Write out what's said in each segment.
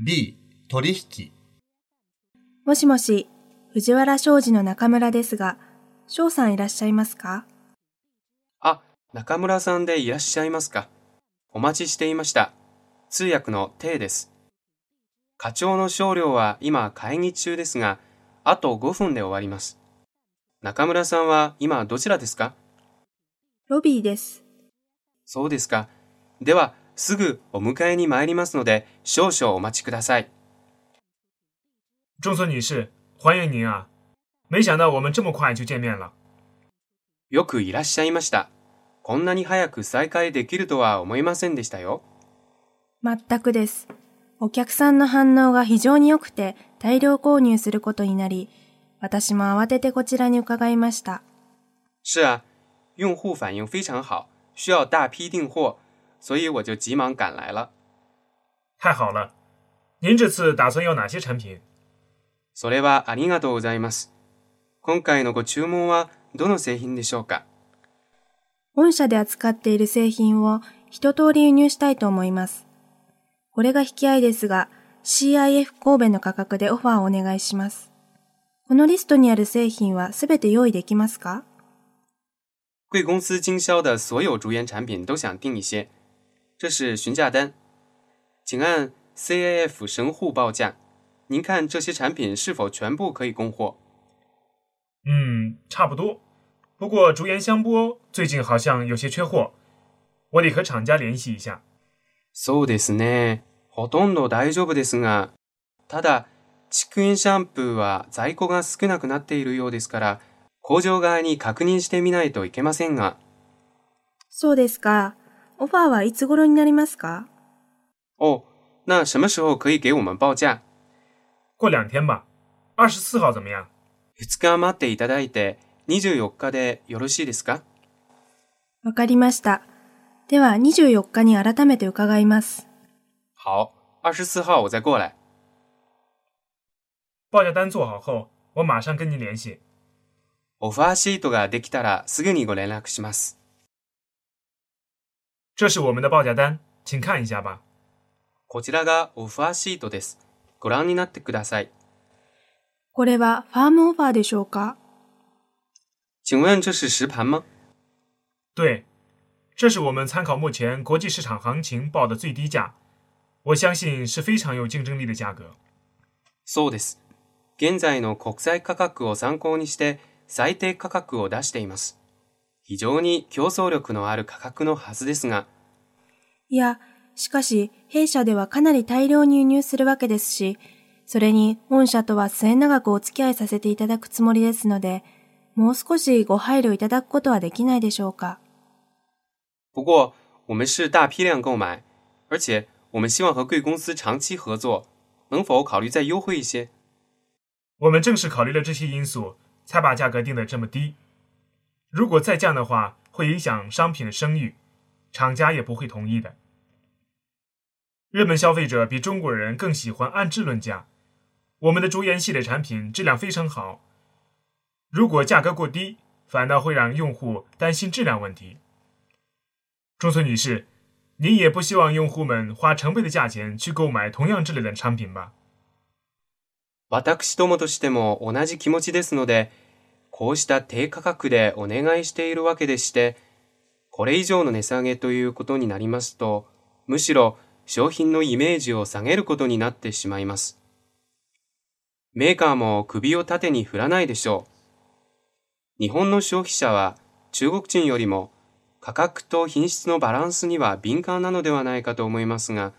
B、取引。もしもし、藤原商事の中村ですが、翔さんいらっしゃいますか？あ、中村さんでいらっしゃいますか。お待ちしていました。通訳の T です。課長の少量は今会議中ですが、あと5分で終わります。中村さんは今どちらですか？ロビーです。そうですか。では、すぐお迎えに参りますので、少々お待ちください。中村女士，欢迎您啊！没想到我们这么快就见面了。よくいらっしゃいました。こんなに早く再会できるとは思いませんでしたよ。全くです。お客さんの反応が非常に良くて大量購入することになり、私も慌ててこちらに伺いました。是啊，用户反应非常好，需要大批订货，所以我就急忙赶来了。太好了，您这次打算要哪些产品？それはありがとうございます。今回のご注文はどの製品でしょうか？本社で扱っている製品を一通り輸入したいと思います。これが引き合いですが、CIF 神戸の価格でオファーをお願いします。このリストにある製品はすべて用意できますか？贵公司经销的所有竹园产品都想订一些，这是询价单，请按 CAF 神户报价。您看这些产品是否全部可以供货？嗯，差不多。不过竹盐香波最近好像有些缺货，我得和厂家联系一下。そうですね。ほとんど大丈夫ですが、ただ、竹園シャンプーは在庫が少なくなっているようですから、工場側に確認してみないといけませんが。そうですか。オファーはいつ頃になりますか？哦，那什么时候可以给我们报价？过两天吧，二十四号怎么样？2日待っていただいて、24日でよろしいですか？わかりました。では24日に改めて伺います。好，二十四号我再过来。报价单做好后，我马上跟您联系。オファーシートができたらすぐにご連絡します。这是我们的报价单，请看一下吧。こちらがオファーシートです。ご覧になってください。これはファームオファーでしょうか？请问这是实盘吗？对，这是我们参考目前国际市场行情报的最低价，我相信是非常有竞争力的价格。そうです。現在の国際価格を参考にして最低価格を出しています。非常に競争力のある価格のはずですが、いや、しかし、弊社ではかなり大量に輸入するわけですし、それに本社とは末永くお付き合いさせていただくつもりですので、もう少しご配慮いただくことはできないでしょうか。不过我们是大批量购买，而且我们希望和贵公司长期合作，能否考虑再优惠一些？我们正是考虑了这些因素，才把价格定得这么低。如果再降的话，会影响商品的声誉，厂家也不会同意的。日本消费者比中国人更喜欢按质论价，我们的竹盐系列产品质量非常好。如果价格过低，反倒会让用户担心质量问题。中村女士，您也不希望用户们花成倍的价钱去购买同样质量的产品吧？私どもとしても同じ気持ちですので、 こうした低価格でお願いしているわけでして、これ以上の値下げということになりますと、むしろ商品のイメージを下げることになってしまいます。メーカーも首を縦に振らないでしょう。日本の消費者は中国人よりも価格と品質のバランスには敏感なのではないかと思いますが、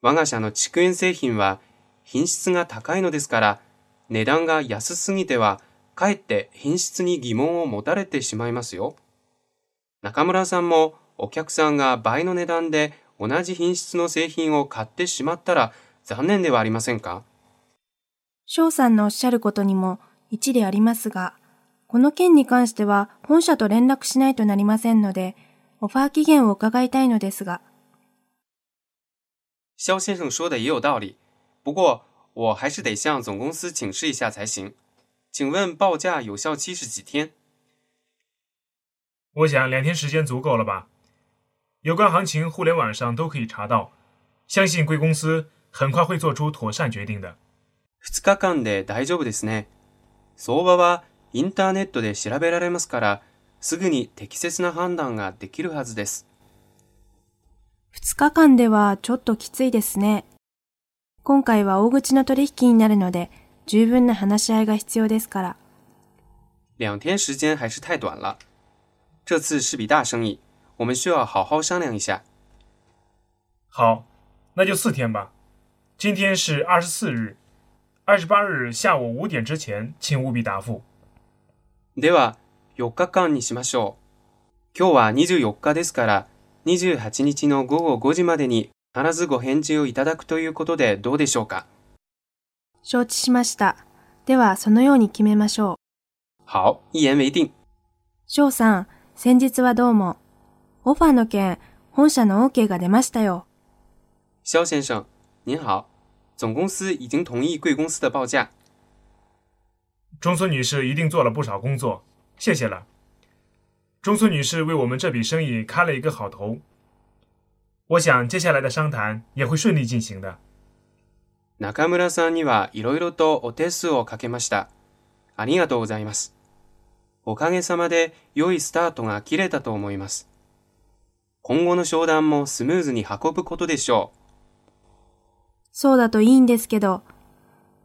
我が社の竹園製品は品質が高いのですから、値段が安すぎては、かえって品質に疑問を持たれてしまいますよ。中村さんもお客さんが倍の値段で同じ品質の製品を買ってしまったら残念ではありませんか？翔さんのおっしゃることにも一理ありますが、この件に関しては本社と連絡しないとなりませんので、オファー期限を伺いたいのですが、肖先生说的也有道理，不过我还是得向总公司请示一下才行。请问报价有效期是几天？我想两天时间足够了吧？有关行情互联网上都可以查到，相信贵公司很快会做出妥善决定的。2日間で大丈夫ですね。相場はインターネットで調べられますから、すぐに適切な判断ができるはずです。2日間ではちょっときついですね。今回は大口の取引になるので、十分な話し合いが必要ですから。两天时间还是太短了。这次是笔大生意，我们需要好好商量一下。好，那就四天吧。今天是二十四日，二十八日下午五点之前，请务必答复。では、4日間にしましょう。今日は24日ですから、28日の午後5時までに必ずご返事をいただくということでどうでしょうか？承知しました。では、そのように決めましょう。好、一言为定。翔さん、先日はどうも。オファーの件、本社の OK が出ましたよ。肖先生，您好，总公司已经同意贵公司的报价。中村女士一定做了不少工作，谢谢了。中村女士为我们这笔生意开了一个好头，我想接下来的商谈也会顺利进行的。 中村さんにはいろいろとお手数をかけました。ありがとうございます。おかげさまで良いスタートが切れたと思います。今後の商談もスムーズに運ぶことでしょう。そうだといいんですけど、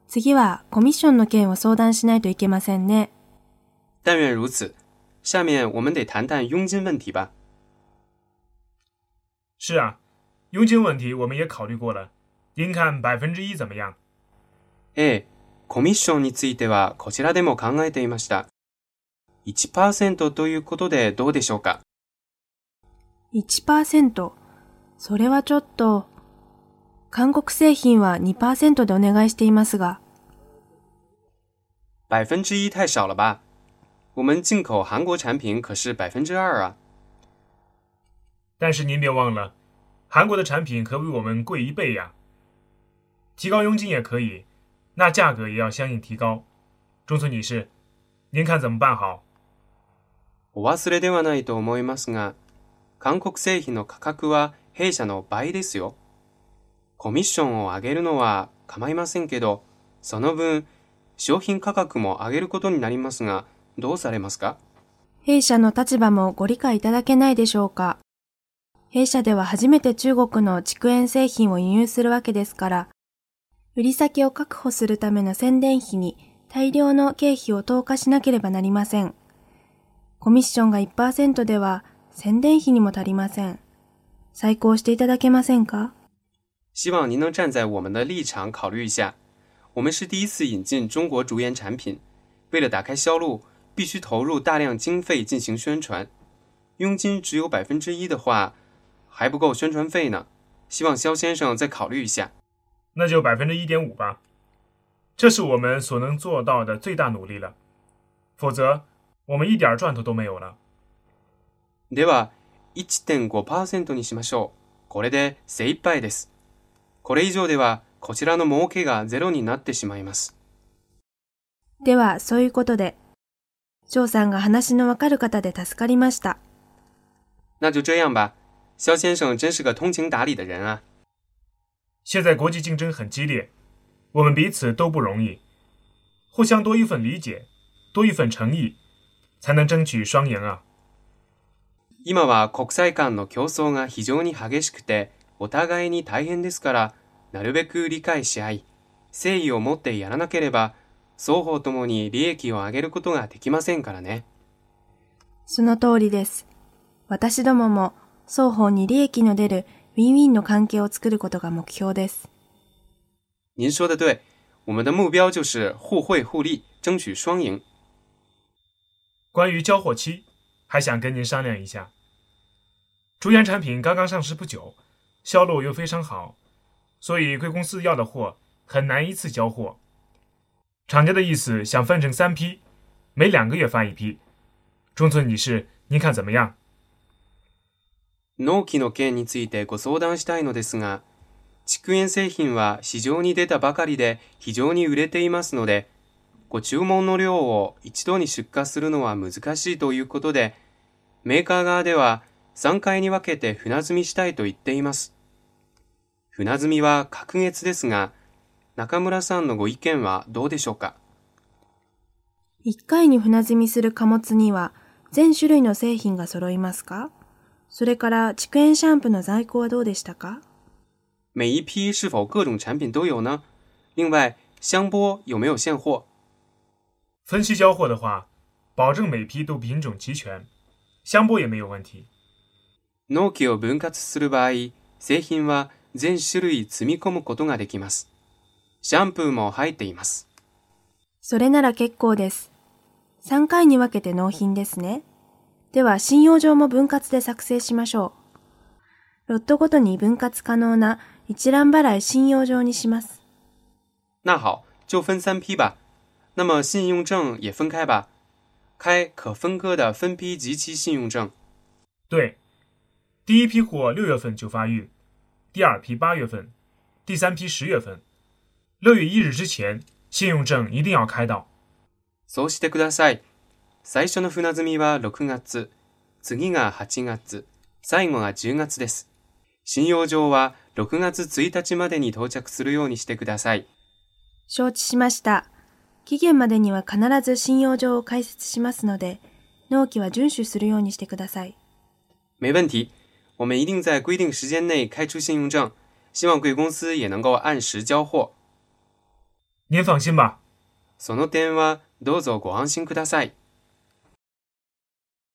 次はコミッションの件を相談しないといけませんね。但愿如此。下面我们得谈谈佣金问题吧。是啊，佣金问题我们也考虑过了。您看百分之一怎么样？ええ、コミッションについてはこちらでも考えていました。1%ということでどうでしょうか ?1%? それはちょっと。韓国製品は2%でお願いしていますが。百分之一太少了吧？我们进口韩国产品可是百分之二啊。但是您别忘了，韩国的产品可比我们贵一倍呀。提高佣金也可以，那价格也要相应提高。中村女士，您看怎么办好？お忘れではないと思いますが、韓国製品の価格は弊社の倍ですよ。コミッションを上げるのは構いませんけど、その分、商品価格も上げることになりますが、どうされますか？弊社の立場もご理解いただけないでしょうか弊社では初めて中国の畜塩製品を輸入するわけですから、売り先を確保するための宣伝費に大量の経費を投下しなければなりません。コミッションが1%では宣伝費にも足りません。再考していただけませんか？希望您能站在我们的立场考虑一下。我们是第一次引进中国竹盐产品，为了打开销路，必须投入大量经费进行宣传。佣金只有百分之一的话，还不够宣传费呢。希望肖先生再考虑一下。那就百分之一点五吧，这是我们所能做到的最大努力了。否则，我们一点赚头都没有了。では、1.5%にしましょう。これで精一杯です。これ以上ではこちらの儲けがゼロになってしまいます。では、そういうことで、翔さんが話のわかる方で助かりました。那就这样吧。肖先生真是个通情达理的人啊。现在国际竞争很激烈，我们彼此都不容易，互相多一份理解，多一份诚意，才能争取双赢啊。今は国際間の競争が非常に激しくて、お互いに大変ですから、なるべく理解し合い、誠意を持ってやらなければ、双方ともに利益を上げることができませんからね。その通りです。私どもも双方に利益の出る ウィンウィンの関係を作ることが目標です。您说的对，我们的目标就是互惠互利，争取双赢。关于交货期，还想跟您商量一下。竹盐产品刚刚上市不久。销路又非常好，所以贵公司要的货很难一次交货。厂家的意思想分成三批，每两个月发一批。中村女士，您看怎么样？ 納期の件についてご相談したいのですが、畜塩製品は市場に出たばかりで非常に売れていますので、ご注文の量を一度に出荷するのは難しいということで、メーカー側では3回に分けて船積みしたいと言っています。船積みは隔月ですが、中村さんのご意見はどうでしょうか？1回に船積みする貨物には全種類の製品が揃いますか？それから蓄塩シャンプーの在庫はどうでしたか？每一批是否各种产品都有呢？另外，香波有没有现货？分期交货的话，保证每批都品种齐全，香波也没有问题。納期を分割する場合、製品は全種類積み込むことができます。シャンプーも入っています。それなら結構です。3回に分けて納品ですね。では、信用状も分割で作成しましょう。ロットごとに分割可能な一覧払い信用状にします。那好，就分三批吧。那么信用证也分开吧，开可分割的分批即期信用证。对，第一批货六月份就发运，第二批八月份，第三批十月份。六月一日之前，信用证一定要开到。そうしてください。最初の船積みは6月、次が8月、最後が10月です。信用状は6月1日までに到着するようにしてください。承知しました。期限までには必ず信用状を開設しますので、納期は遵守するようにしてください。没问题，我们一定在规定时间内开出信用证，希望贵公司也能够按时交货。您放心吧。その点はどうぞご安心ください。